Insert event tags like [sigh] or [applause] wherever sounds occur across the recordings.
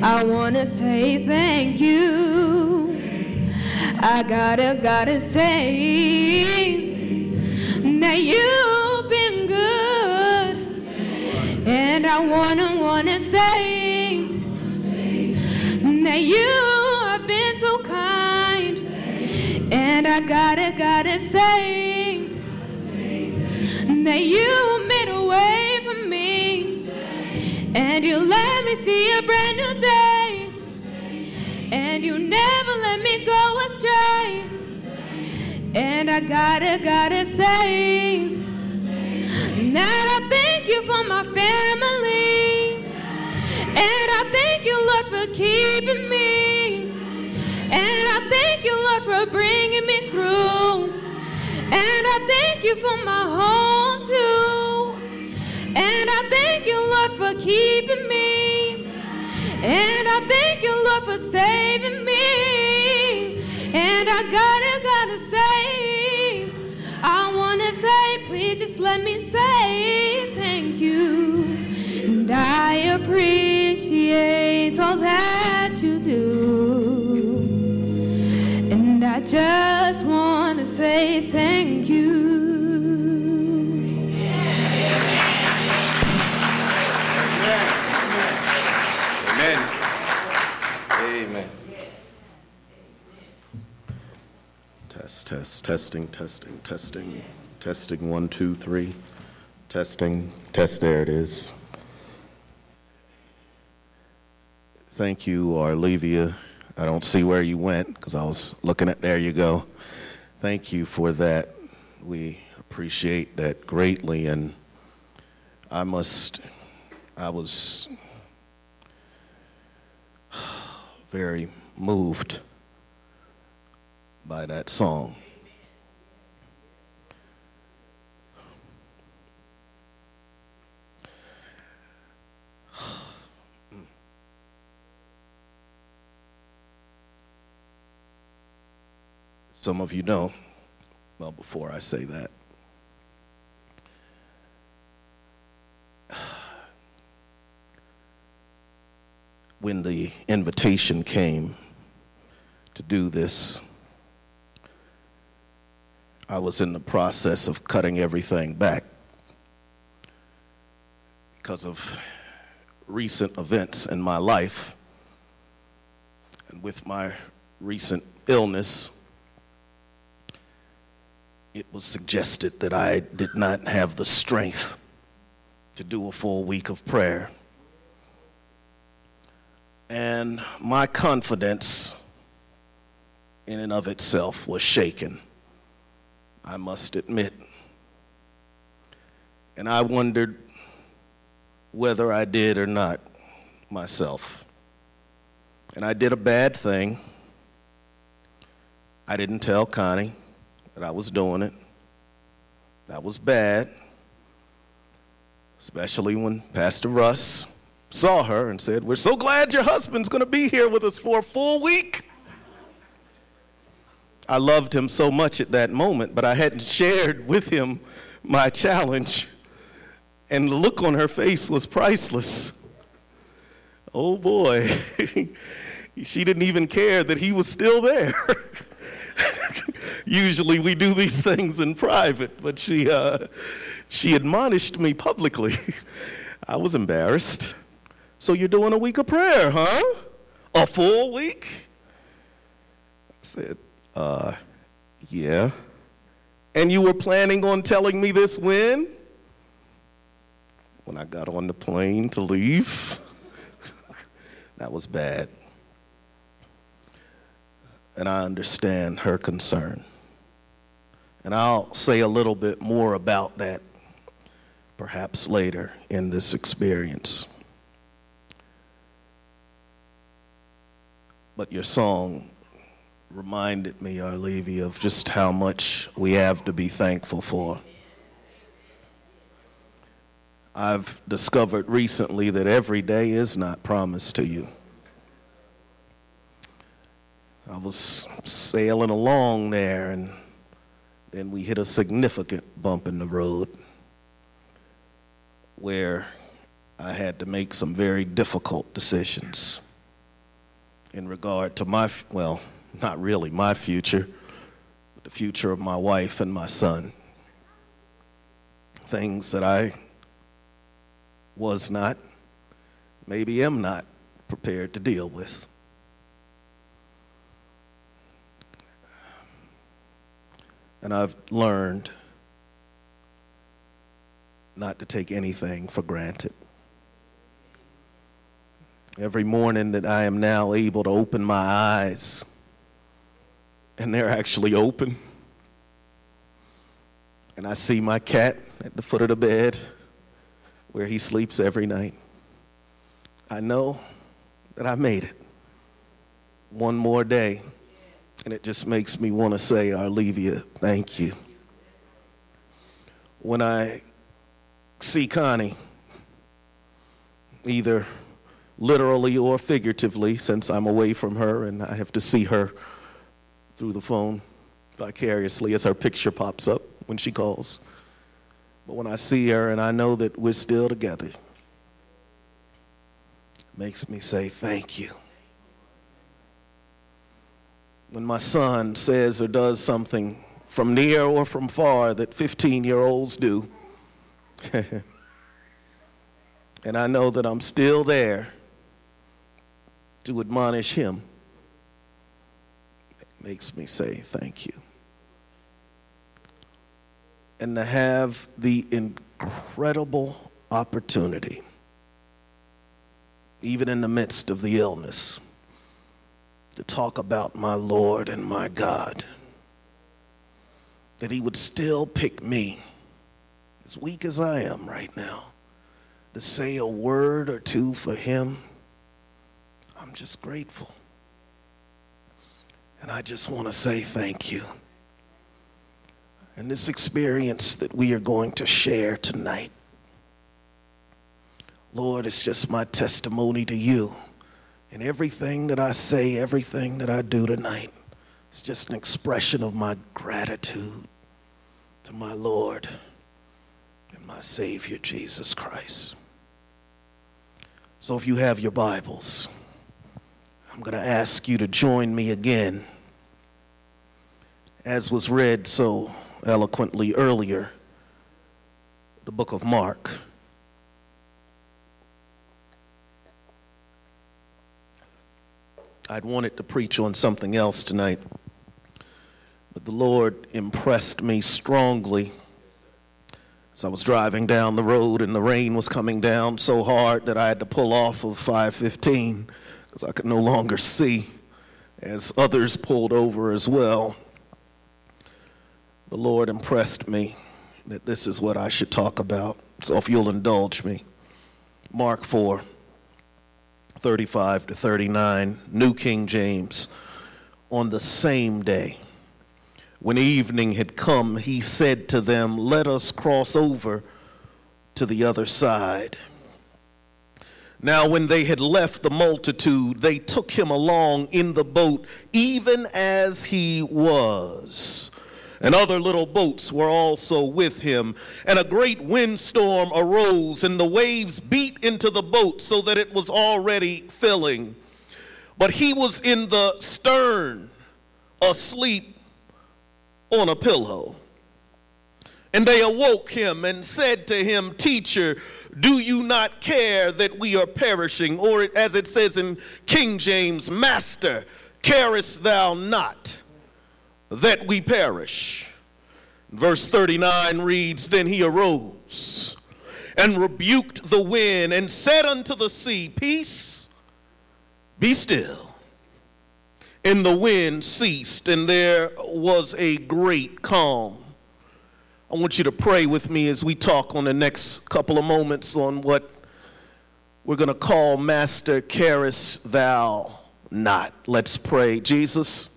I wanna say thank you. I gotta, gotta say that you've been good. And I wanna, wanna say that you have been so kind. And I gotta, gotta say that you And you let me see a brand new day. And you never let me go astray. And I gotta, gotta say that I thank you for my family. And I thank you, Lord, for keeping me. And I thank you, Lord, for bringing me through. And I thank you for my home, too. And I thank you, Lord, for keeping me. And I thank you, Lord, for saving me. And I gotta, gotta say, I wanna say, please just let me say thank you. And I appreciate all that you do. And I just wanna say thank you. Test, test, testing, testing, testing, testing, one, two, three. Testing, test, there it is. Thank you, Arlevia. I don't see where you went because I was looking at, there you go. Thank you for that. We appreciate that greatly. And I must, I was [sighs] very moved by that song. Some of you know, well, before I say that, when the invitation came to do this, I was in the process of cutting everything back because of recent events in my life. And with my recent illness, it was suggested that I did not have the strength to do a full week of prayer. And my confidence in and of itself was shaken, I must admit. And I wondered whether I did or not myself. And I did a bad thing. I didn't tell Connie that I was doing it. That was bad, especially when Pastor Russ saw her and said, We're so glad your husband's going to be here with us for a full week. I loved him so much at that moment, but I hadn't shared with him my challenge. And the look on her face was priceless. Oh boy, [laughs] she didn't even care that he was still there. [laughs] Usually we do these things in private, but she, uh, she admonished me publicly. [laughs] I was embarrassed. So you're doing a week of prayer, huh? A full week? I said, uh, yeah. And you were planning on telling me this when? When I got on the plane to leave. [laughs] that was bad. And I understand her concern. And I'll say a little bit more about that perhaps later in this experience. But your song reminded me, Arlevia, of just how much we have to be thankful for. I've discovered recently that every day is not promised to you. I was sailing along there, and then we hit a significant bump in the road where I had to make some very difficult decisions. in regard to my, well, not really my future, but the future of my wife and my son. Things that I was not, maybe am not prepared to deal with. And I've learned not to take anything for granted. Every morning that I am now able to open my eyes, and they're actually open, and I see my cat at the foot of the bed where he sleeps every night. I know that I made it. One more day. And it just makes me want to say, Arlevia, thank you. When I see Connie, either literally or figuratively, since I'm away from her and I have to see her through the phone vicariously as her picture pops up when she calls. But when I see her and I know that we're still together, it makes me say thank you. When my son says or does something from near or from far that 15 year olds do, [laughs] and I know that I'm still there to admonish him, makes me say thank you and to have the incredible opportunity, even in the midst of the illness, to talk about my Lord and my God. That He would still pick me, as weak as I am right now, to say a word or two for Him. I'm just grateful. And I just want to say thank you. And this experience that we are going to share tonight, Lord, it's just my testimony to you. And everything that I say, everything that I do tonight, it's just an expression of my gratitude to my Lord and my Savior, Jesus Christ. So if you have your Bibles, I'm going to ask you to join me again, as was read so eloquently earlier, the book of Mark. I'd wanted to preach on something else tonight, but the Lord impressed me strongly as I was driving down the road and the rain was coming down so hard that I had to pull off of 515 because I could no longer see as others pulled over as well the Lord impressed me that this is what I should talk about. So if you'll indulge me. Mark 4, 35 to 39, New King James. On the same day, when evening had come, he said to them, Let us cross over to the other side. Now, when they had left the multitude, they took him along in the boat, even as he was and other little boats were also with him. And a great windstorm arose, and the waves beat into the boat so that it was already filling. But he was in the stern, asleep on a pillow. And they awoke him and said to him, Teacher, do you not care that we are perishing? Or as it says in King James, Master, carest thou not? that we perish. Verse 39 reads Then he arose and rebuked the wind and said unto the sea, Peace, be still. And the wind ceased, and there was a great calm. I want you to pray with me as we talk on the next couple of moments on what we're going to call Master Carest Thou Not. Let's pray. Jesus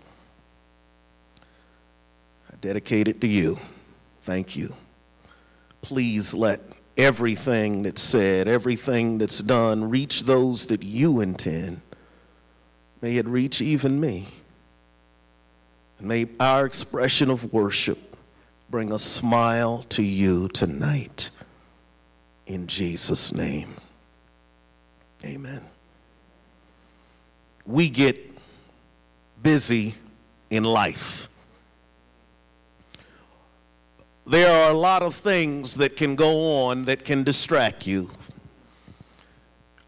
I dedicate it to you. Thank you. Please let everything that's said, everything that's done, reach those that you intend. May it reach even me. May our expression of worship bring a smile to you tonight. In Jesus' name, amen. we get busy in life. There are a lot of things that can go on that can distract you.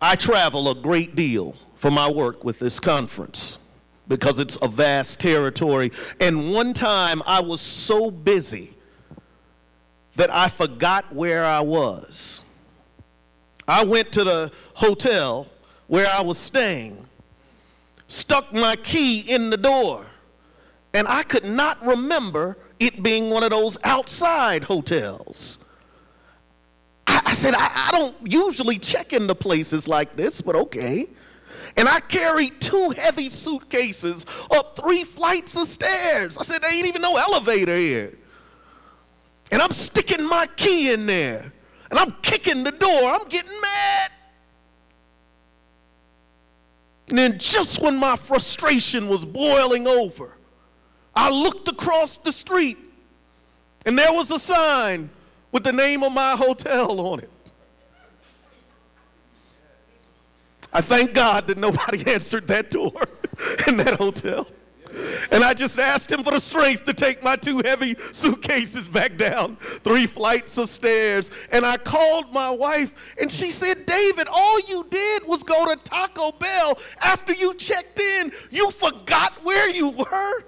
I travel a great deal for my work with this conference because it's a vast territory. And one time I was so busy that I forgot where I was. I went to the hotel where I was staying, stuck my key in the door, and I could not remember it being one of those outside hotels. I, said, I, I don't usually check into places like this, but okay. And I carried two heavy suitcases up three flights of stairs. I said, there ain't even no elevator here. And I'm sticking my key in there. And I'm kicking the door. I'm getting mad. And then, just when my frustration was boiling over, I looked across the street and there was a sign with the name of my hotel on it. I thank God that nobody [laughs] answered that door [laughs] in that hotel. And I just asked him for the strength to take my two heavy suitcases back down three flights of stairs. And I called my wife, and she said, David, all you did was go to Taco Bell after you checked in. You forgot where you were?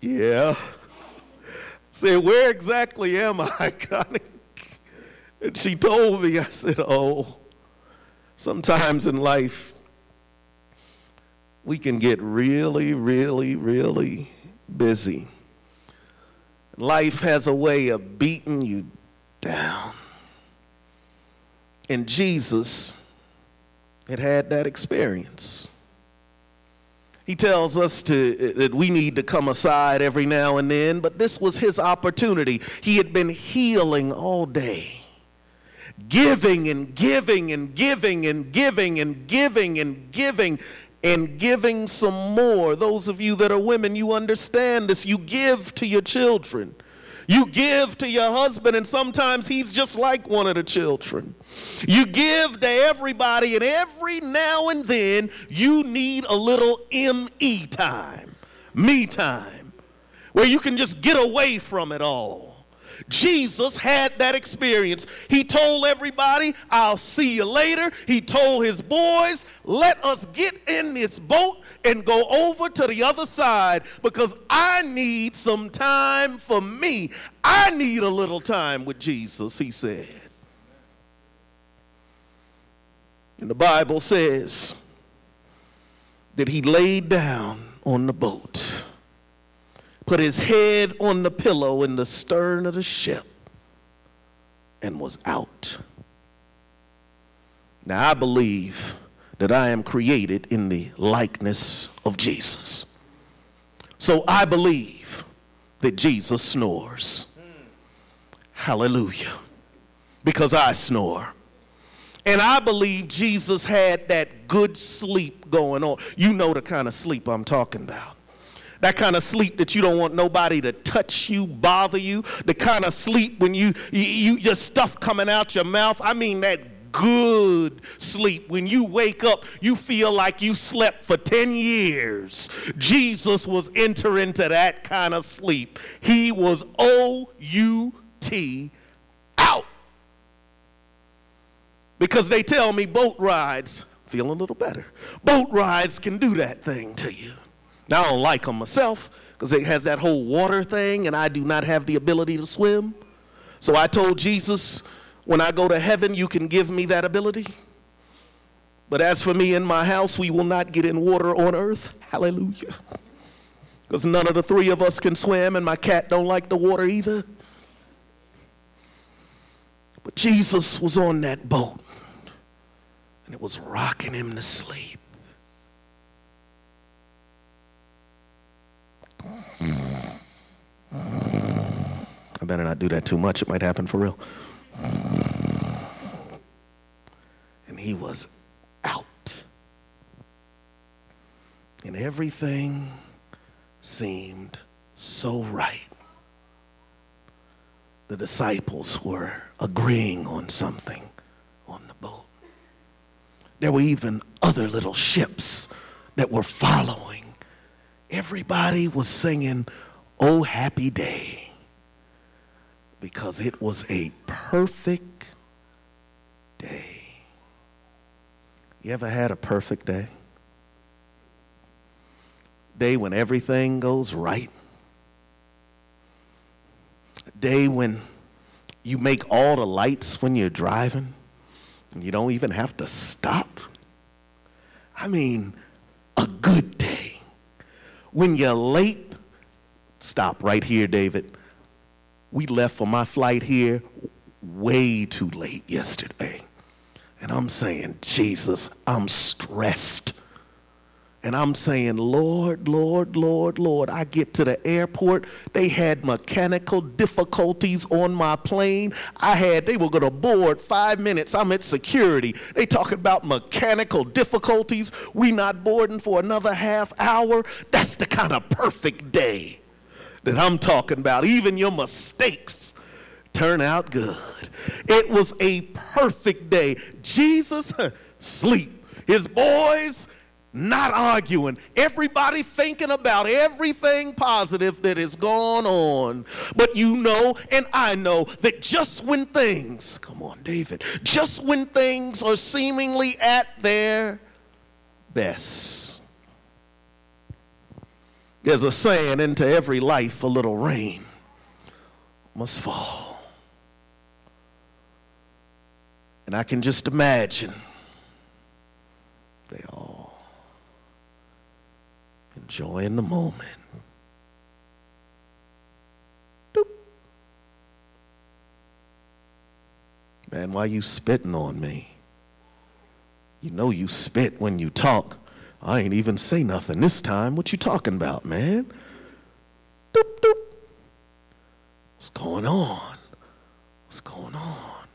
Yeah. [laughs] Say, where exactly am I, Connie? And she told me, I said, oh, sometimes in life, we can get really, really, really busy. Life has a way of beating you down. And Jesus had had that experience. He tells us to, that we need to come aside every now and then, but this was his opportunity. He had been healing all day, giving and giving and giving and giving and giving and giving and giving some more. Those of you that are women, you understand this. You give to your children. You give to your husband, and sometimes he's just like one of the children. You give to everybody, and every now and then you need a little ME time, me time, where you can just get away from it all. Jesus had that experience. He told everybody, I'll see you later. He told his boys, let us get in this boat and go over to the other side because I need some time for me. I need a little time with Jesus, he said. And the Bible says that he laid down on the boat put his head on the pillow in the stern of the ship, and was out. Now, I believe that I am created in the likeness of Jesus. So I believe that Jesus snores. Hallelujah. Because I snore. And I believe Jesus had that good sleep going on. You know the kind of sleep I'm talking about. That kind of sleep that you don't want nobody to touch you, bother you. The kind of sleep when you, you, you your stuff coming out your mouth. I mean that good sleep. When you wake up, you feel like you slept for 10 years. Jesus was entering into that kind of sleep. He was O U T out. Because they tell me boat rides, feel a little better. Boat rides can do that thing to you. Now, I don't like them myself because it has that whole water thing, and I do not have the ability to swim. So I told Jesus, when I go to heaven, you can give me that ability. But as for me and my house, we will not get in water on earth. Hallelujah. [laughs] Because none of the three of us can swim, and my cat don't like the water either. But Jesus was on that boat, and it was rocking him to sleep. I better not do that too much. It might happen for real. And he was out. And everything seemed so right. The disciples were agreeing on something on the boat. There were even other little ships that were following, everybody was singing, Oh, happy day, because it was a perfect day. You ever had a perfect day? Day when everything goes right? Day when you make all the lights when you're driving and you don't even have to stop? I mean, a good day. When you're late, stop right here, David. We left for my flight here way too late yesterday. And I'm saying, Jesus, I'm stressed. And I'm saying, Lord, Lord, Lord, Lord. I get to the airport. They had mechanical difficulties on my plane. I had, they were going to board five minutes. I'm at security. They talking about mechanical difficulties. We not boarding for another half hour. That's the kind of perfect day that I'm talking about. Even your mistakes turn out good. It was a perfect day. Jesus, sleep. His boys, not arguing, everybody thinking about everything positive that has gone on. But you know, and I know that just when things, come on, David, just when things are seemingly at their best, there's a saying into every life a little rain must fall. And I can just imagine they all enjoying the moment. Doop. Man, why you spitting on me? You know you spit when you talk. I ain't even say nothing this time. What you talking about, man? Doop, doop. What's going on? What's going on?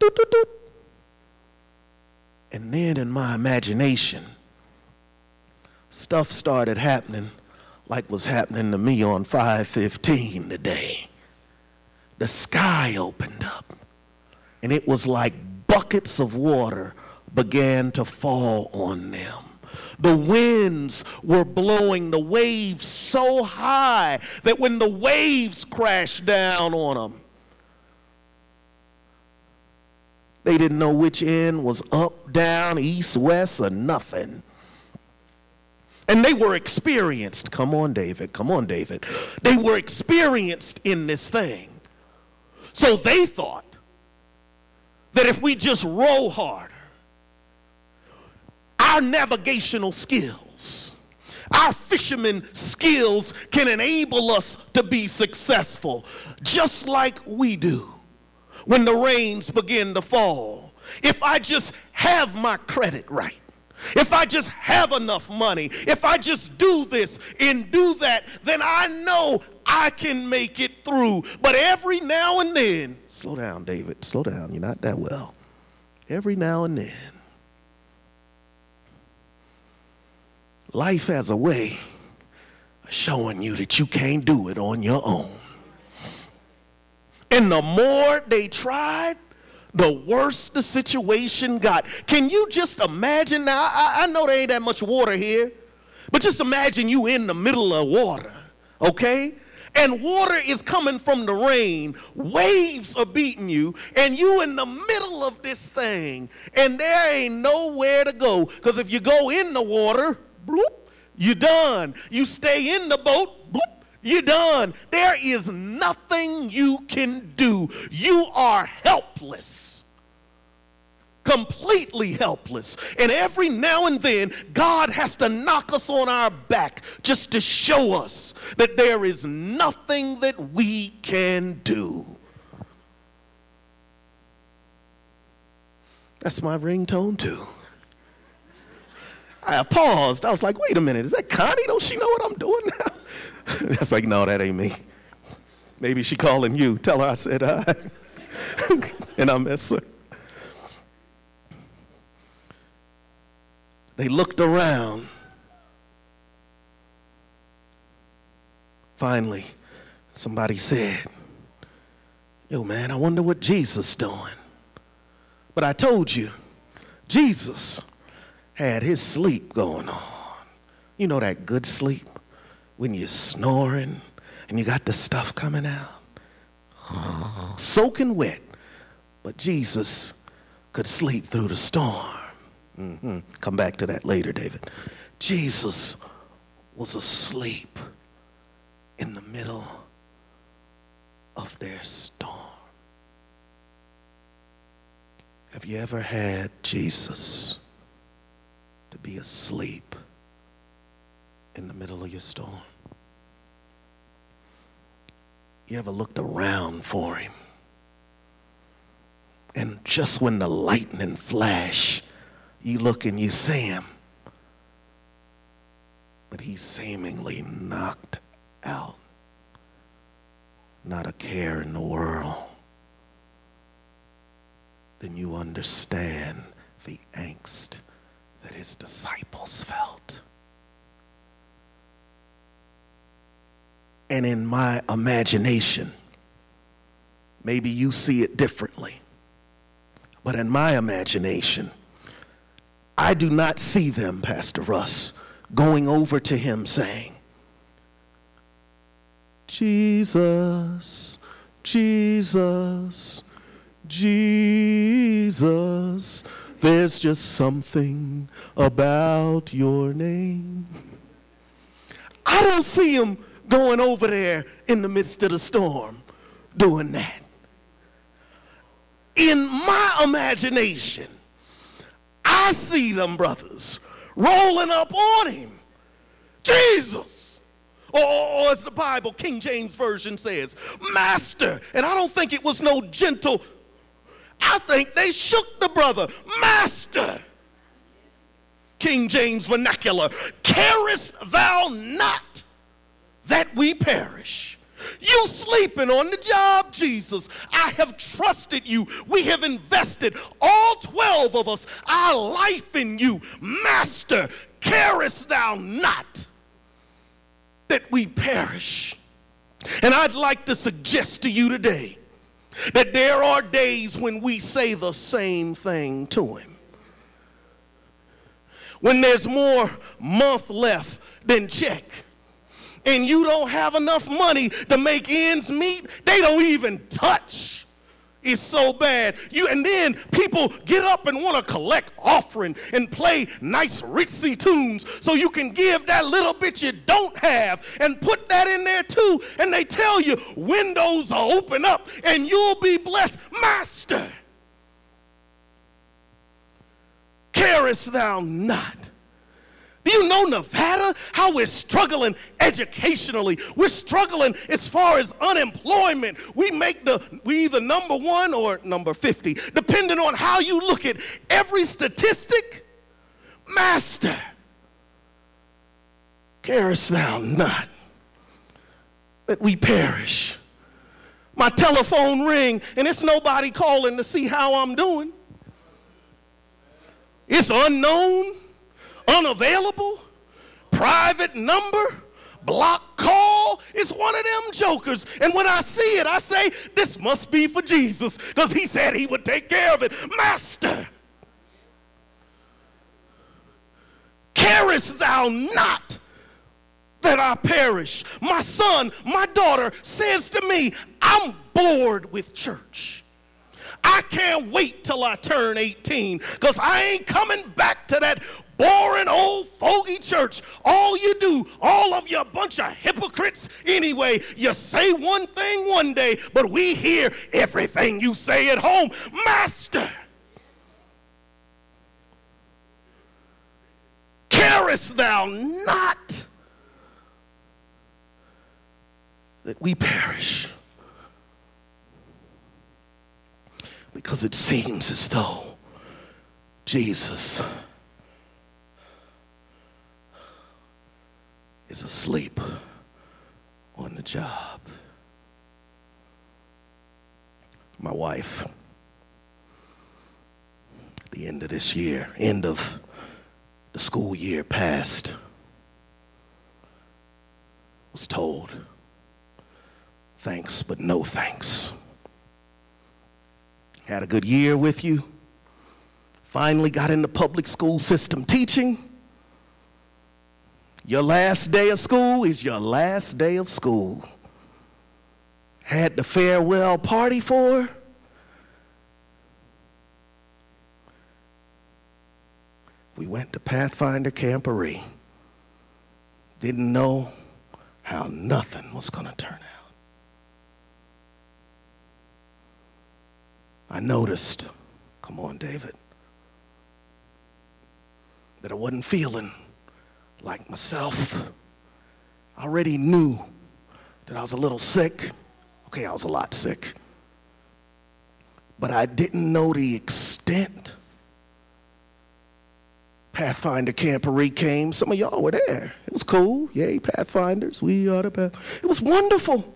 Doop, doop, doop. And then in my imagination, stuff started happening like was happening to me on 515 today. The sky opened up, and it was like buckets of water began to fall on them. The winds were blowing the waves so high that when the waves crashed down on them, they didn't know which end was up, down, east, west, or nothing. And they were experienced. Come on, David. Come on, David. They were experienced in this thing. So they thought that if we just row harder, our navigational skills, our fisherman skills can enable us to be successful, just like we do when the rains begin to fall. If I just have my credit right, if I just have enough money, if I just do this and do that, then I know I can make it through. But every now and then, slow down, David, slow down. You're not that well. Every now and then, life has a way of showing you that you can't do it on your own. And the more they tried, the worse the situation got. Can you just imagine now? I, I, know there ain't that much water here, but just imagine you in the middle of water, okay? And water is coming from the rain, waves are beating you, and you in the middle of this thing, and there ain't nowhere to go. Because if you go in the water, bloop, you're done. You stay in the boat, bloop, you're done. There is nothing you can do. You are helpless. Completely helpless. And every now and then, God has to knock us on our back just to show us that there is nothing that we can do. That's my ringtone, too. I paused. I was like, wait a minute, is that Connie? Don't she know what I'm doing now? [laughs] That's like, no, that ain't me. Maybe she calling you. Tell her I said hi. [laughs] and I miss her. They looked around. Finally, somebody said, Yo, man, I wonder what Jesus doing. But I told you, Jesus had his sleep going on. You know that good sleep when you're snoring and you got the stuff coming out? Soaking wet. But Jesus could sleep through the storm. Mm-hmm. Come back to that later, David. Jesus was asleep in the middle of their storm. Have you ever had Jesus to be asleep in the middle of your storm? You ever looked around for him? And just when the lightning flash, you look and you see him, but he's seemingly knocked out. Not a care in the world. Then you understand the angst that his disciples felt. And in my imagination, maybe you see it differently, but in my imagination, I do not see them, Pastor Russ, going over to him saying, Jesus, Jesus, Jesus, there's just something about your name. I don't see him going over there in the midst of the storm doing that. In my imagination, I see them brothers rolling up on him. Jesus. Or, or, as the Bible, King James Version says, Master. And I don't think it was no gentle, I think they shook the brother. Master. King James vernacular, carest thou not that we perish? You sleeping on the job, Jesus. I have trusted you. We have invested, all 12 of us, our life in you. Master, carest thou not that we perish? And I'd like to suggest to you today that there are days when we say the same thing to him. When there's more month left than check and you don't have enough money to make ends meet, they don't even touch. It's so bad. You and then people get up and want to collect offering and play nice ritzy tunes so you can give that little bit you don't have and put that in there too. And they tell you windows are open up and you'll be blessed. Master, carest thou not do you know Nevada? How we're struggling educationally. We're struggling as far as unemployment. We make the we either number one or number 50, depending on how you look at every statistic. Master, carest thou not that we perish. My telephone ring, and it's nobody calling to see how I'm doing. It's unknown unavailable, private number, block call. It's one of them jokers. And when I see it, I say, this must be for Jesus because he said he would take care of it. Master, carest thou not that I perish? My son, my daughter says to me, I'm bored with church. I can't wait till I turn 18 because I ain't coming back to that boring old fogey church. All you do, all of you a bunch of hypocrites anyway. You say one thing one day, but we hear everything you say at home. Master, carest thou not that we perish? Because it seems as though Jesus is asleep on the job. My wife, the end of this year, end of the school year passed, was told, thanks, but no thanks. Had a good year with you. Finally got in the public school system teaching Your last day of school is your last day of school. Had the farewell party for. We went to Pathfinder Camporee. Didn't know how nothing was going to turn out. I noticed, come on, David, that I wasn't feeling like myself. I already knew that I was a little sick. Okay, I was a lot sick. But I didn't know the extent. Pathfinder Camporee came. Some of y'all were there. It was cool. Yay, Pathfinders. We are the Path. It was wonderful.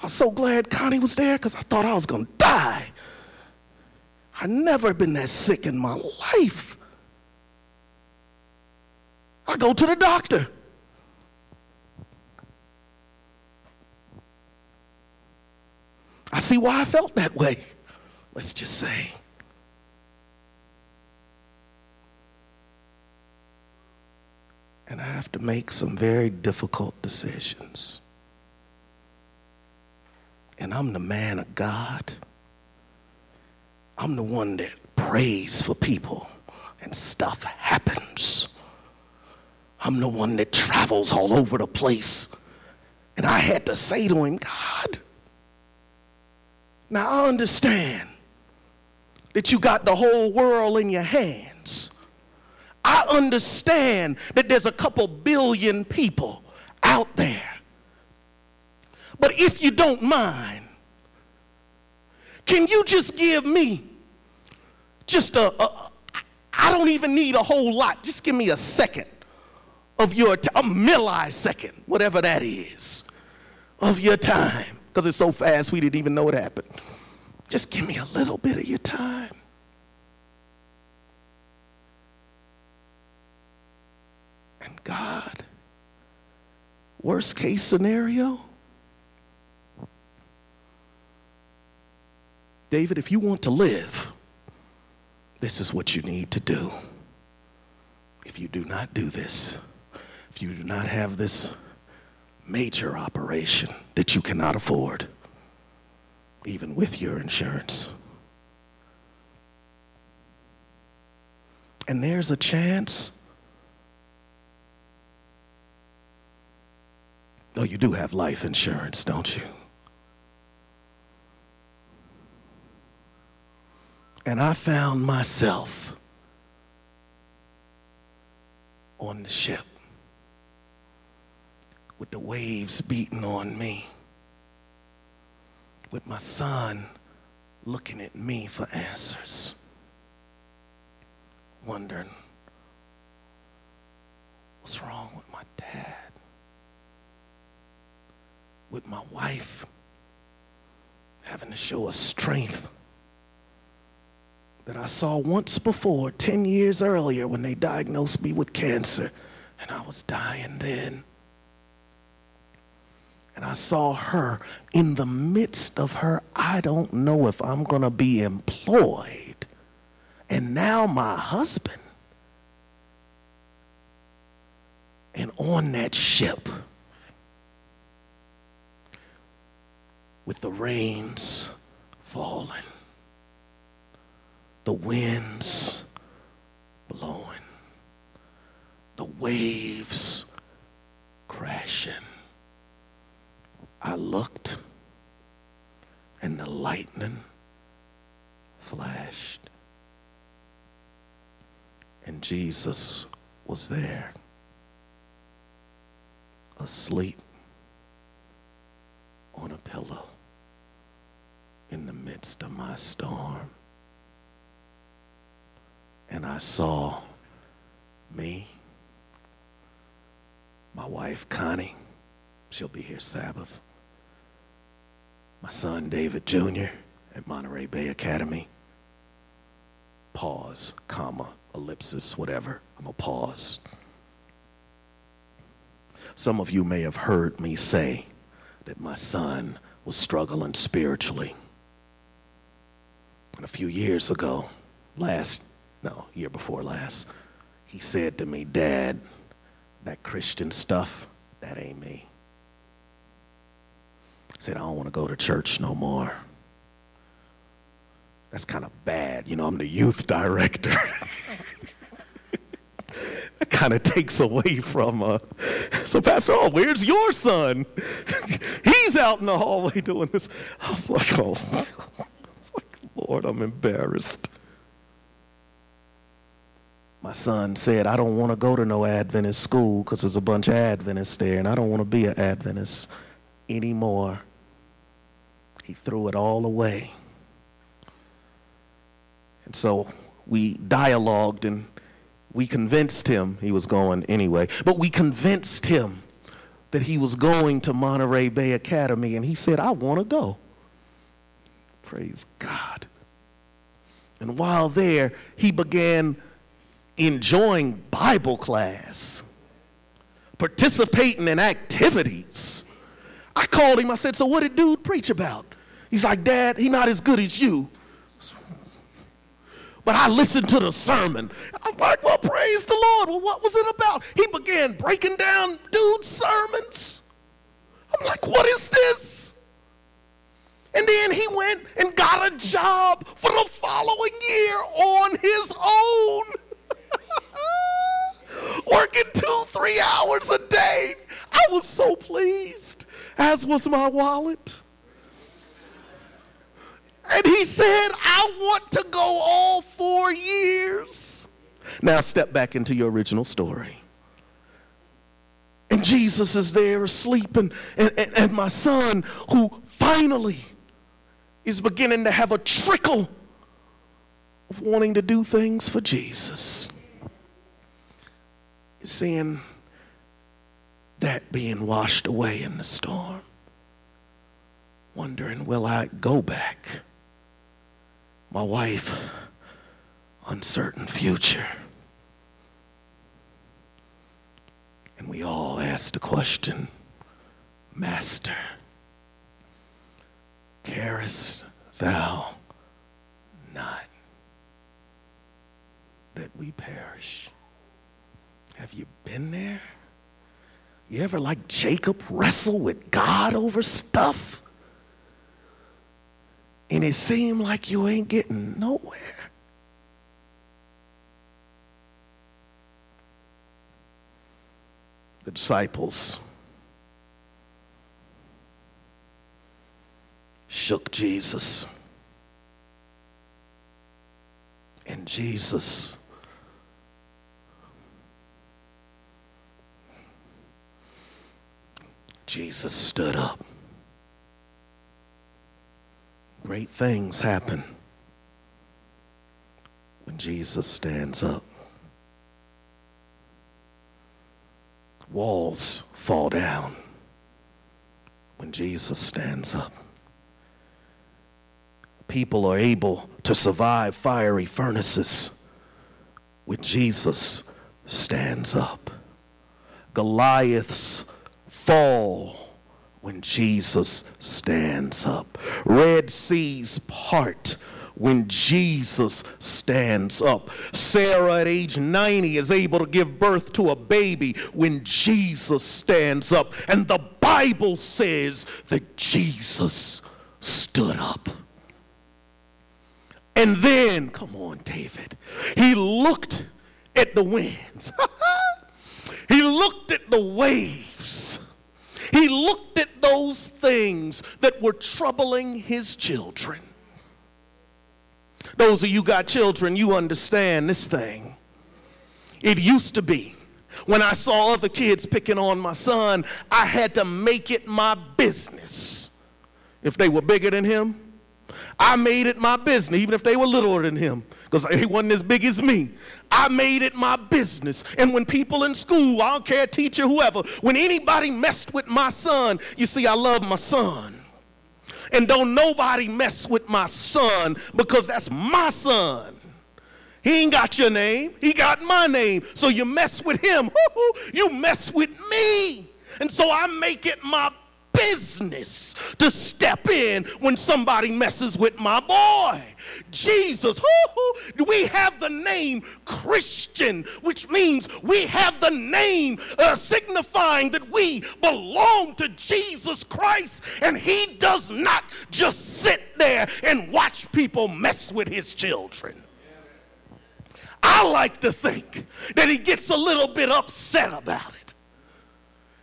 I was so glad Connie was there because I thought I was going to die. I never been that sick in my life. I go to the doctor. I see why I felt that way. Let's just say. And I have to make some very difficult decisions. And I'm the man of God. I'm the one that prays for people and stuff happens. I'm the one that travels all over the place. And I had to say to him, God, now I understand that you got the whole world in your hands. I understand that there's a couple billion people out there. But if you don't mind, can you just give me just a, a I don't even need a whole lot. Just give me a second of your time, a millisecond, whatever that is, of your time. Because it's so fast we didn't even know it happened. Just give me a little bit of your time. And God, worst case scenario, David, if you want to live, this is what you need to do. If you do not do this, if you do not have this major operation that you cannot afford, even with your insurance, and there's a chance. No, you do have life insurance, don't you? And I found myself on the ship with the waves beating on me, with my son looking at me for answers, wondering what's wrong with my dad, with my wife having to show a strength that I saw once before, 10 years earlier, when they diagnosed me with cancer, and I was dying then. And I saw her in the midst of her, I don't know if I'm going to be employed. And now my husband. And on that ship, with the rains falling the winds blowing, the waves crashing. I looked and the lightning flashed. And Jesus was there, asleep on a pillow in the midst of my storm. And I saw me, my wife Connie, she'll be here Sabbath, my son David Jr. at Monterey Bay Academy. Pause, comma, ellipsis, whatever. I'm gonna pause. Some of you may have heard me say that my son was struggling spiritually. And a few years ago, last no, year before last, he said to me, Dad, that Christian stuff, that ain't me. Said, I don't want to go to church no more. That's kind of bad. You know, I'm the youth director. [laughs] that kind of takes away from uh so pastor oh where's your son [laughs] he's out in the hallway doing this i was like oh [laughs] was like, lord i'm embarrassed my son said i don't want to go to no adventist school because there's a bunch of adventists there and i don't want to be an adventist anymore he threw it all away and so we dialogued and we convinced him he was going anyway, but we convinced him that he was going to Monterey Bay Academy, and he said, I want to go. Praise God. And while there, he began enjoying Bible class, participating in activities. I called him, I said, So what did dude preach about? He's like, Dad, he not as good as you, but I listened to the sermon. I'm like, well, praise the Lord. Well, what was it about? He began breaking down dude's sermons. I'm like, what is this? And then he went and got a job for the following year on his own. [laughs] Working two, three hours a day. I was so pleased, as was my wallet. And he said, I want to go all four years. Now step back into your original story. And Jesus is there asleep, and, and, and my son, who finally is beginning to have a trickle of wanting to do things for Jesus, is seeing that being washed away in the storm, wondering, will I go back? my wife, uncertain future. And we all ask the question, Master, carest thou not that we perish? Have you been there? You ever, like Jacob, wrestle with God over stuff? and it seemed like you ain't getting nowhere. The disciples shook Jesus. And Jesus Jesus stood up great things happen when Jesus stands up. Walls fall down when Jesus stands up. People are able to survive fiery furnaces when Jesus stands up. Goliaths fall when Jesus stands up. Red seas part when Jesus stands up. Sarah at age 90 is able to give birth to a baby when Jesus stands up. And the Bible says that Jesus stood up. And then, come on, David, he looked at the winds, [laughs] he looked at the waves. He looked at those things that were troubling his children. Those of you got children, you understand this thing. It used to be when I saw other kids picking on my son, I had to make it my business. If they were bigger than him, I made it my business, even if they were littler than him, because he wasn't as big as me. I made it my business. And when people in school, I don't care, teacher, whoever, when anybody messed with my son, you see, I love my son. And don't nobody mess with my son because that's my son. He ain't got your name, he got my name. So you mess with him, [laughs] you mess with me. And so I make it my business to step in when somebody messes with my boy. Jesus, we have the name Christian, which means we have the name uh, signifying that we belong to Jesus Christ, and He does not just sit there and watch people mess with His children. I like to think that He gets a little bit upset about it.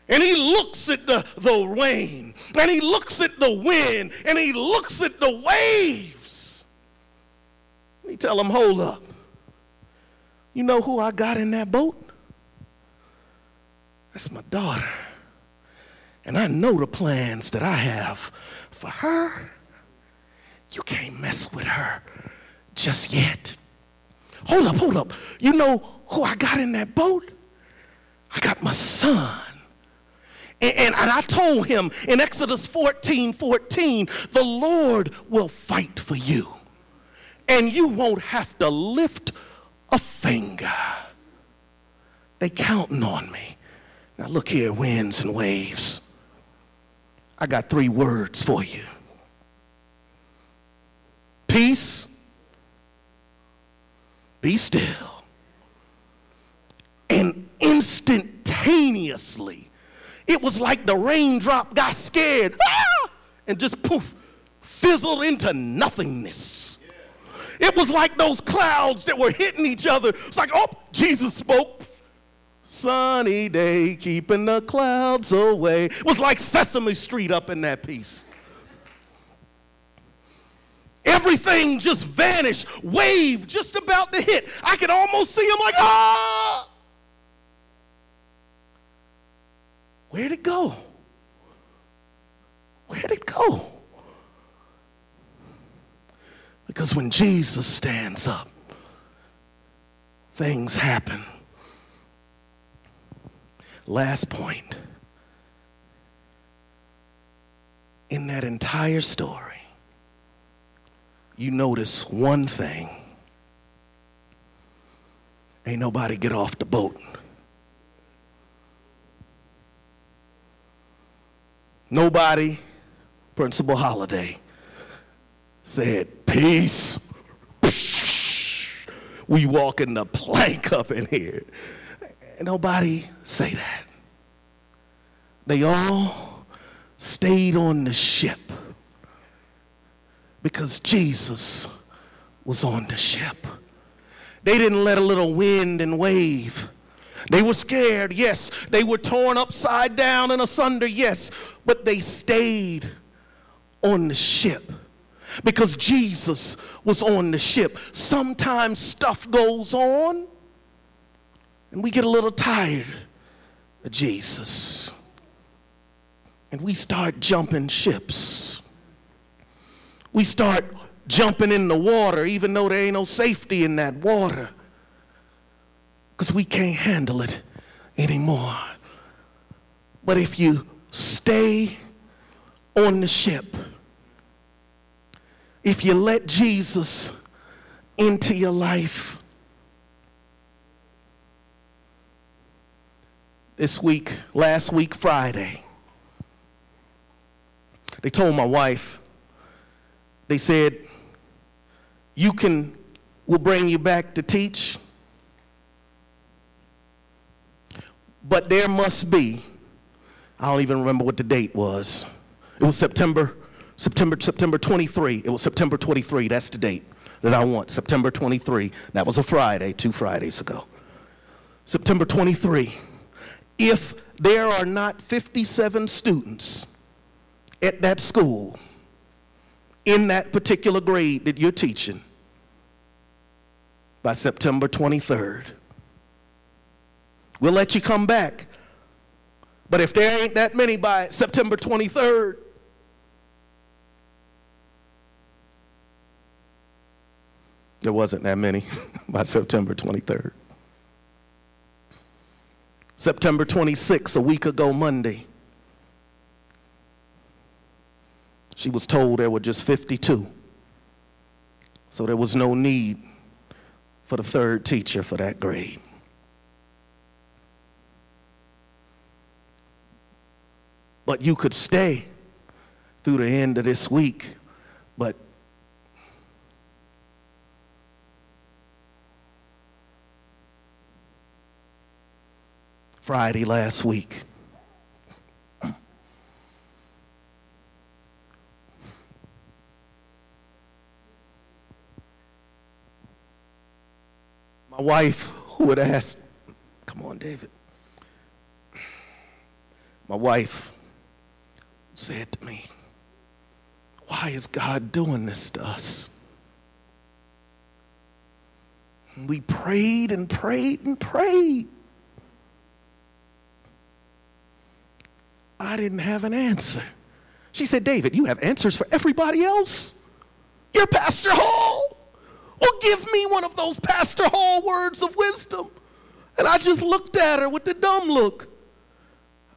And he looks at the, the rain, and he looks at the wind, and he looks at the waves. He tell him, hold up. You know who I got in that boat? That's my daughter. And I know the plans that I have for her. You can't mess with her just yet. Hold up, hold up. You know who I got in that boat? I got my son. And, and, and I told him in Exodus 14 14, the Lord will fight for you. And you won't have to lift a finger. They counting on me. Now look here, winds and waves. I got three words for you. Peace. Be still. And instantaneously, it was like the raindrop got scared ah! and just poof, fizzled into nothingness. It was like those clouds that were hitting each other. It's like, oh, Jesus spoke. Sunny day, keeping the clouds away. It was like Sesame Street up in that piece. Everything just vanished. Wave just about to hit. I could almost see him like, ah! Where'd it go? Where'd it go? Because when Jesus stands up, things happen. Last point. In that entire story, you notice one thing. Ain't nobody get off the boat. Nobody, Principal Holiday, said, Peace. We walking the plank up in here. Nobody say that. They all stayed on the ship because Jesus was on the ship. They didn't let a little wind and wave they were scared, yes. They were torn upside down and asunder, yes. But they stayed on the ship because Jesus was on the ship. Sometimes stuff goes on and we get a little tired of Jesus. And we start jumping ships. We start jumping in the water, even though there ain't no safety in that water because we can't handle it anymore. But if you stay on the ship, if you let Jesus into your life, this week, last week, Friday, they told my wife, they said, you can, we'll bring you back to teach But there must be, I don't even remember what the date was. It was September, September, September 23. It was September 23. That's the date that I want. September 23. That was a Friday, two Fridays ago. September 23. If there are not 57 students at that school in that particular grade that you're teaching by September 23rd, We'll let you come back. But if there ain't that many by September 23rd, there wasn't that many [laughs] by September 23rd. September 26th, a week ago Monday, she was told there were just 52. So there was no need for the third teacher for that grade. But you could stay through the end of this week. But Friday last week, my wife, who had asked, Come on, David. My wife said to me, Why is God doing this to us? And we prayed and prayed and prayed. I didn't have an answer. She said, David, you have answers for everybody else. You're Pastor Hall. Well, give me one of those Pastor Hall words of wisdom. And I just looked at her with the dumb look.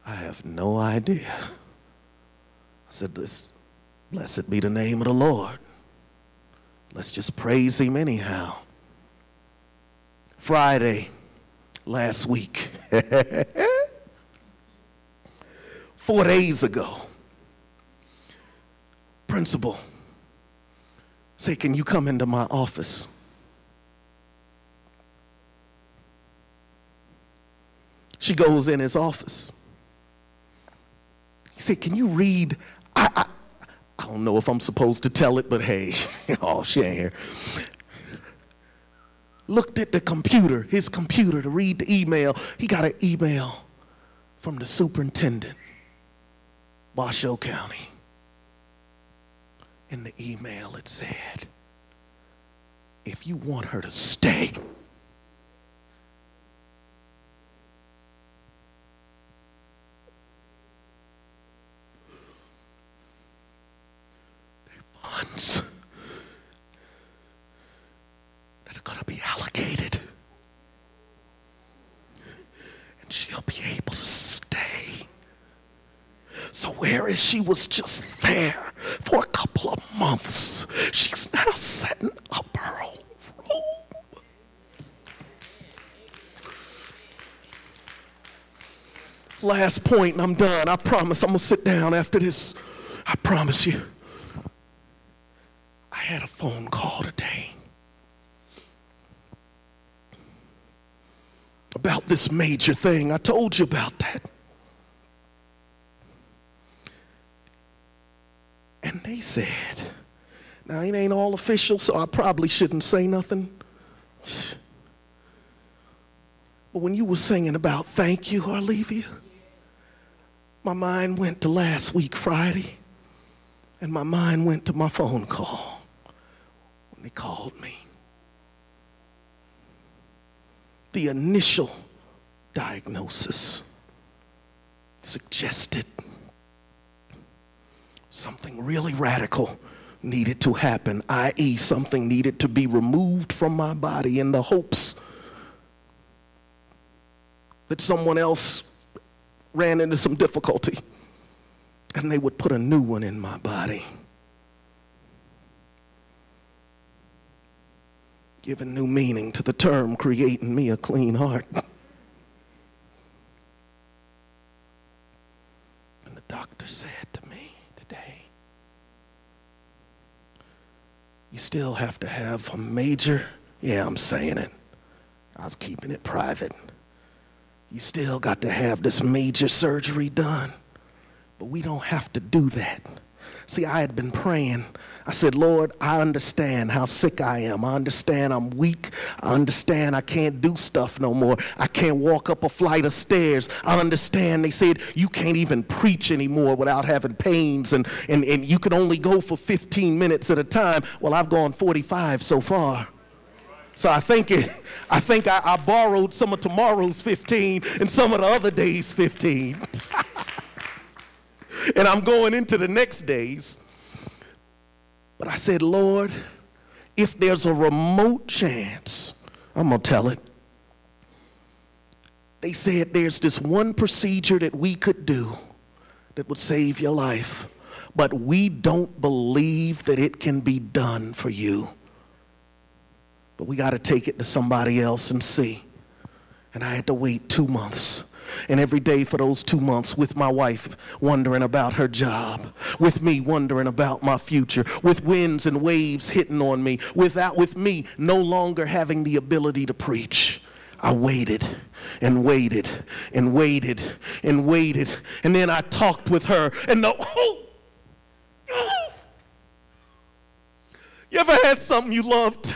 I have no idea. Said, this, Blessed be the name of the Lord. Let's just praise Him anyhow. Friday last week, [laughs] four days ago, principal say, Can you come into my office? She goes in his office. He said, Can you read? I, I, I don't know if I'm supposed to tell it, but hey, [laughs] oh, she ain't here. Looked at the computer, his computer, to read the email. He got an email from the superintendent, Washoe County. In the email, it said, If you want her to stay, that are going to be allocated. And she'll be able to stay. So, whereas she was just there for a couple of months, she's now setting up her own room. Last point, and I'm done. I promise I'm going to sit down after this. I promise you. I had a phone call today about this major thing. I told you about that. And they said, now it ain't all official, so I probably shouldn't say nothing. But when you were singing about thank you, Olivia, my mind went to last week, Friday, and my mind went to my phone call they called me. The initial diagnosis suggested something really radical needed to happen, i.e., something needed to be removed from my body in the hopes that someone else ran into some difficulty and they would put a new one in my body. Giving new meaning to the term creating me a clean heart. And the doctor said to me today, You still have to have a major, yeah, I'm saying it. I was keeping it private. You still got to have this major surgery done. But we don't have to do that. See, I had been praying. I said, Lord, I understand how sick I am. I understand I'm weak. I understand I can't do stuff no more. I can't walk up a flight of stairs. I understand they said you can't even preach anymore without having pains and, and, and you can only go for 15 minutes at a time. Well, I've gone 45 so far. So I think it, [laughs] I think I, I borrowed some of tomorrow's 15 and some of the other days' 15. [laughs] and I'm going into the next days. But I said, Lord, if there's a remote chance, I'm going to tell it. They said there's this one procedure that we could do that would save your life, but we don't believe that it can be done for you. But we got to take it to somebody else and see. And I had to wait two months And every day for those two months, with my wife wondering about her job, with me wondering about my future, with winds and waves hitting on me, without with me no longer having the ability to preach. I waited and waited and waited and waited. And then I talked with her, and the [laughs] oh, oh. You ever had something you loved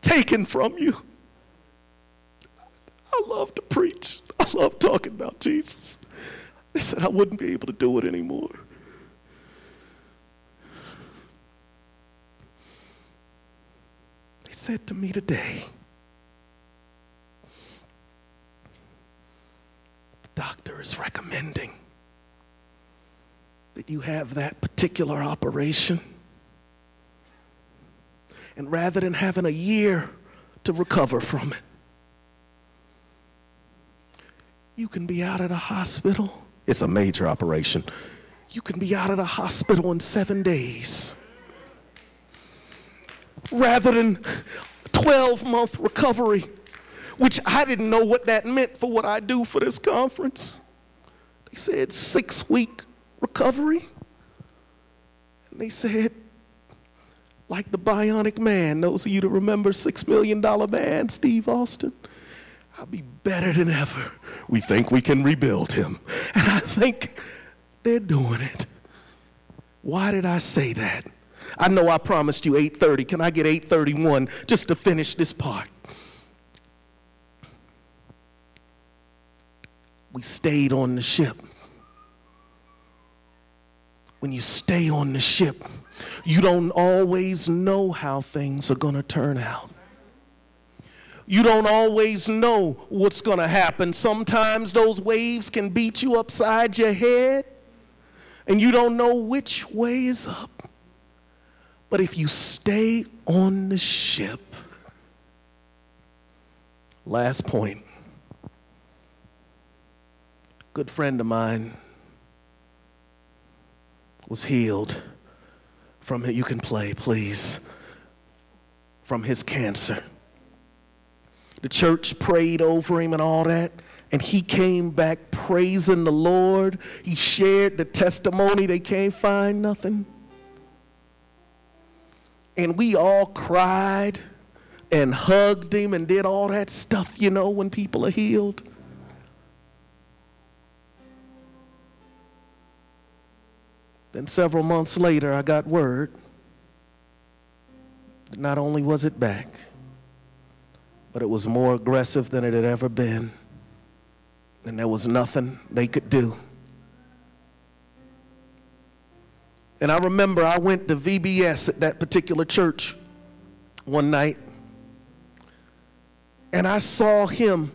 taken from you? I love to preach. I love talking about Jesus. They said I wouldn't be able to do it anymore. They said to me today, the doctor is recommending that you have that particular operation. And rather than having a year to recover from it, you can be out of the hospital. It's a major operation. You can be out of the hospital in seven days. Rather than 12 month recovery, which I didn't know what that meant for what I do for this conference. They said six week recovery. And they said, like the bionic man, those of you that remember Six Million Dollar Man, Steve Austin. I'll be better than ever. We think we can rebuild him. And I think they're doing it. Why did I say that? I know I promised you 8:30. Can I get 8:31 just to finish this part? We stayed on the ship. When you stay on the ship, you don't always know how things are going to turn out you don't always know what's going to happen. Sometimes those waves can beat you upside your head, and you don't know which way is up. But if you stay on the ship, last point. Good friend of mine was healed from it. You can play, please. From his cancer. The church prayed over him and all that. And he came back praising the Lord. He shared the testimony. They can't find nothing. And we all cried and hugged him and did all that stuff, you know, when people are healed. Then several months later, I got word that not only was it back, but it was more aggressive than it had ever been. And there was nothing they could do. And I remember I went to VBS at that particular church one night. And I saw him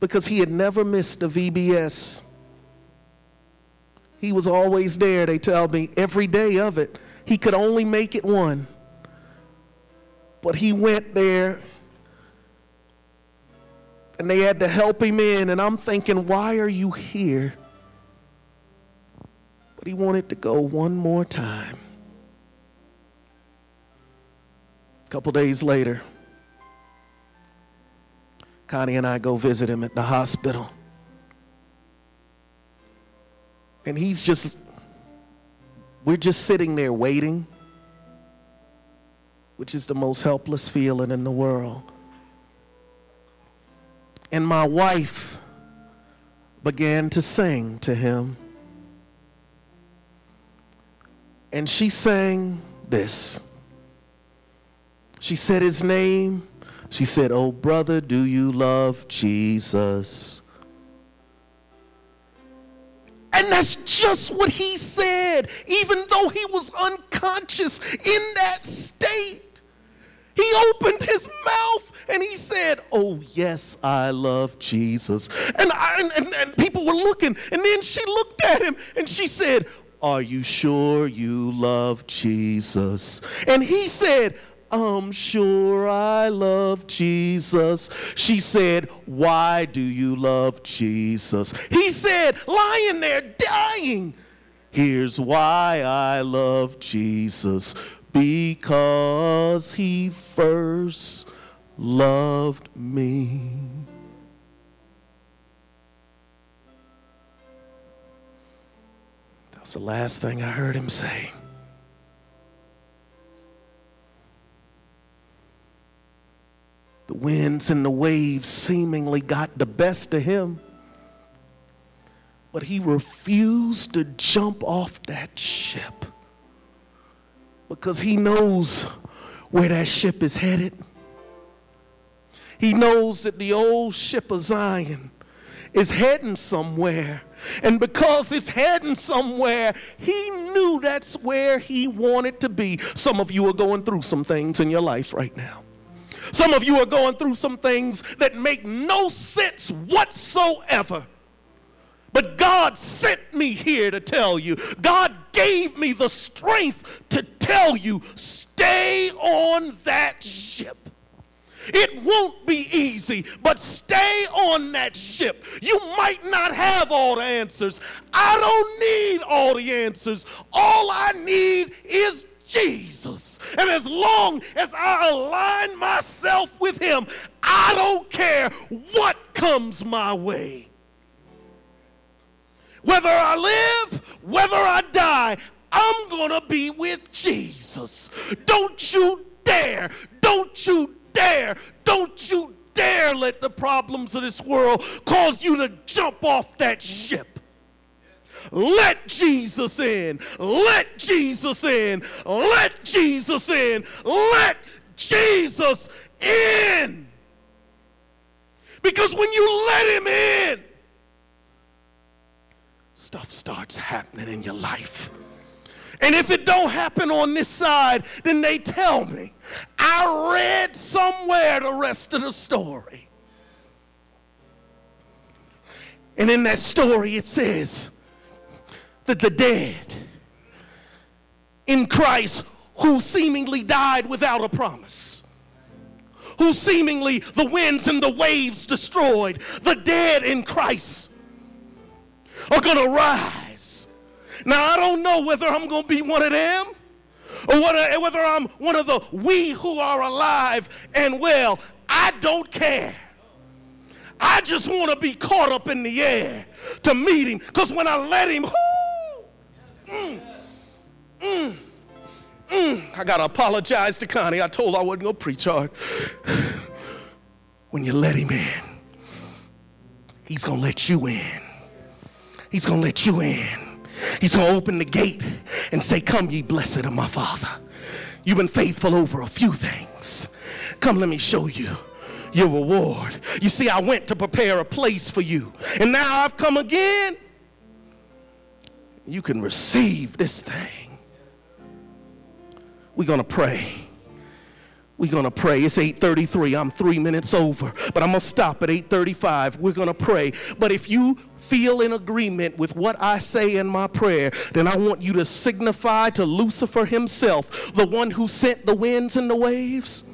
because he had never missed a VBS. He was always there, they tell me, every day of it. He could only make it one. But he went there and they had to help him in. And I'm thinking, why are you here? But he wanted to go one more time. A couple days later, Connie and I go visit him at the hospital. And he's just, we're just sitting there waiting, which is the most helpless feeling in the world. And my wife began to sing to him. And she sang this. She said his name. She said, Oh, brother, do you love Jesus? And that's just what he said, even though he was unconscious in that state. He opened his mouth and he said, Oh, yes, I love Jesus. And, I, and, and people were looking, and then she looked at him and she said, Are you sure you love Jesus? And he said, I'm sure I love Jesus. She said, Why do you love Jesus? He said, lying there dying, Here's why I love Jesus because he first loved me. That's the last thing I heard him say. The winds and the waves seemingly got the best of him, but he refused to jump off that ship because he knows where that ship is headed. He knows that the old ship of Zion is heading somewhere. And because it's heading somewhere, he knew that's where he wanted to be. Some of you are going through some things in your life right now. Some of you are going through some things that make no sense whatsoever. But God sent me here to tell you. God gave me the strength to tell you stay on that ship. It won't be easy, but stay on that ship. You might not have all the answers. I don't need all the answers. All I need is Jesus. And as long as I align myself with Him, I don't care what comes my way. Whether I live, whether I die, I'm going to be with Jesus. Don't you dare, don't you dare, don't you dare let the problems of this world cause you to jump off that ship. Let Jesus in. Let Jesus in. Let Jesus in. Let Jesus in. Because when you let him in, stuff starts happening in your life. And if it don't happen on this side, then they tell me. I read somewhere the rest of the story. And in that story, it says that the dead in Christ who seemingly died without a promise, who seemingly the winds and the waves destroyed, the dead in Christ are going to rise. Now, I don't know whether I'm going to be one of them or whether I'm one of the we who are alive and well. I don't care. I just want to be caught up in the air to meet him because when I let him, mm, mm, mm, I got to apologize to Connie. I told her I wasn't going to preach hard. When you let him in, he's going to let you in. He's going to let you in. He's going to open the gate and say, Come, ye blessed of my Father. You've been faithful over a few things. Come, let me show you your reward. You see, I went to prepare a place for you, and now I've come again. You can receive this thing. We're going to pray. We're going to pray. It's 8:33. I'm 3 minutes over, but I'm going to stop at 8:35. We're going to pray. But if you feel in agreement with what I say in my prayer, then I want you to signify to Lucifer himself, the one who sent the winds and the waves,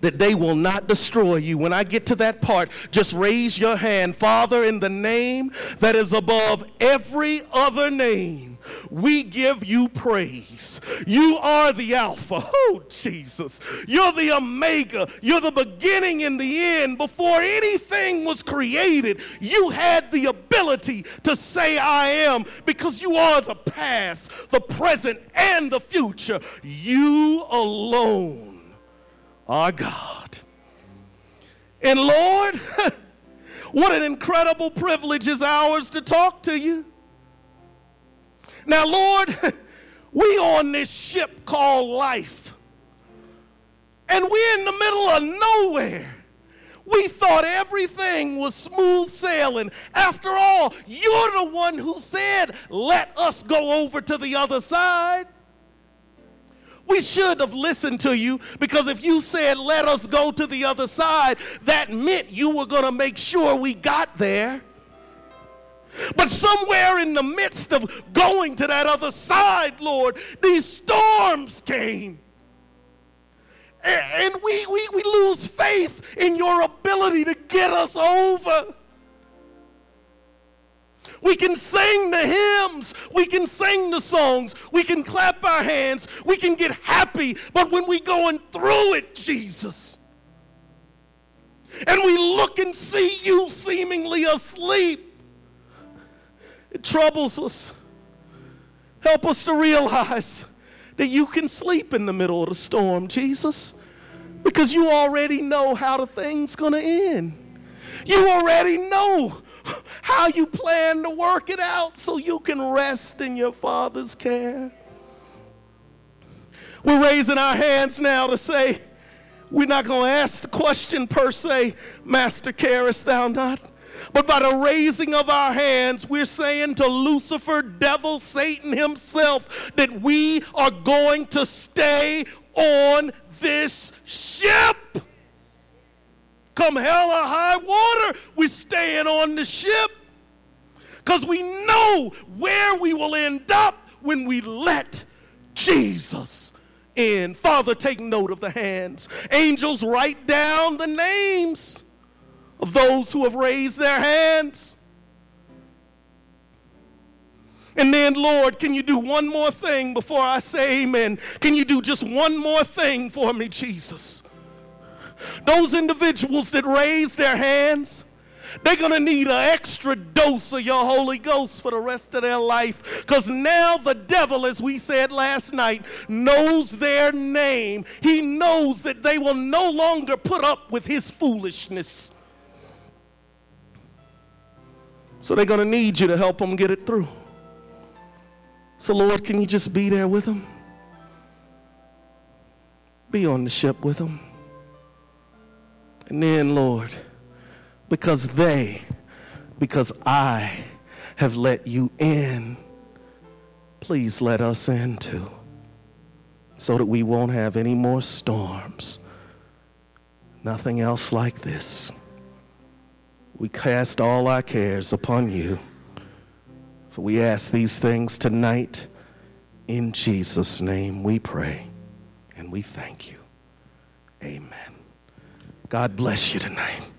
that they will not destroy you. When I get to that part, just raise your hand. Father, in the name that is above every other name we give you praise. You are the Alpha. [laughs] Oh, Jesus. You're the Omega. You're the beginning and the end. Before anything was created, you had the ability to say, I am, because you are the past, the present, and the future. You alone are God. And Lord, [laughs] what an incredible privilege is ours to talk to you. Now, Lord, [laughs] we on this ship called life. And we're in the middle of nowhere. We thought everything was smooth sailing. After all, you're the one who said, let us go over to the other side. We should have listened to you because if you said, let us go to the other side, that meant you were going to make sure we got there. But somewhere in the midst of going to that other side, Lord, these storms came. And we, we, we lose faith in your ability to get us over. We can sing the hymns. We can sing the songs. We can clap our hands. We can get happy. But when we're going through it, Jesus, and we look and see you seemingly asleep, it troubles us. Help us to realize that you can sleep in the middle of the storm, Jesus, because you already know how the thing's going to end. You already know how you plan to work it out so you can rest in your Father's care. We're raising our hands now to say, we're not going to ask the question per se, Master, carest thou not? But by the raising of our hands, we're saying to Lucifer, devil, Satan himself, that we are going to stay on this ship. Come hell or high water, we're staying on the ship. Because we know where we will end up when we let Jesus in. Father, take note of the hands. Angels, write down the names of those who have raised their hands. And then, Lord, can you do one more thing before I say amen? Can you do just one more thing for me, Jesus? Those individuals that raise their hands, they're going to need an extra dose of your Holy Ghost for the rest of their life. Because now the devil, as we said last night, knows their name. He knows that they will no longer put up with his foolishness. So they're going to need you to help them get it through. So, Lord, can you just be there with them? Be on the ship with them. And then, Lord, because they, because I have let you in, please let us in too, so that we won't have any more storms. Nothing else like this. We cast all our cares upon you. For we ask these things tonight. In Jesus' name we pray and we thank you. Amen. God bless you tonight.